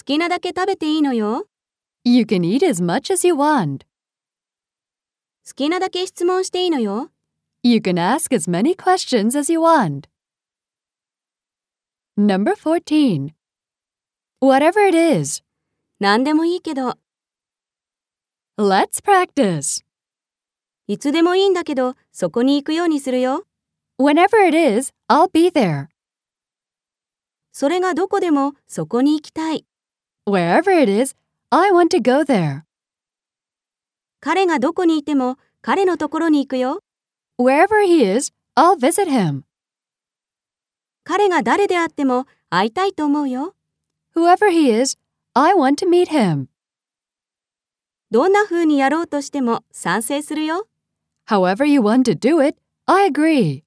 好きなだけ食べていいのよ。You can eat as much as you want. 好きなだけ質問していいのよ。You can ask as many questions as you want. Number 14. Whatever it is, 何でもいいけど、let's practice. いつでもいいんだけど、そこに行くようにするよ。Whenever it is, I'll be there. それがどこでもそこに行きたい。Wherever it is, I want to go there. 彼がどこにいても彼のところに行くよ。 Wherever he is, I'll visit him. 彼が誰であっても会いたいと思うよ。 Whoever he is, I want to meet him. どんな風にやろうとしても賛成するよ。 However you want to do it, I agree.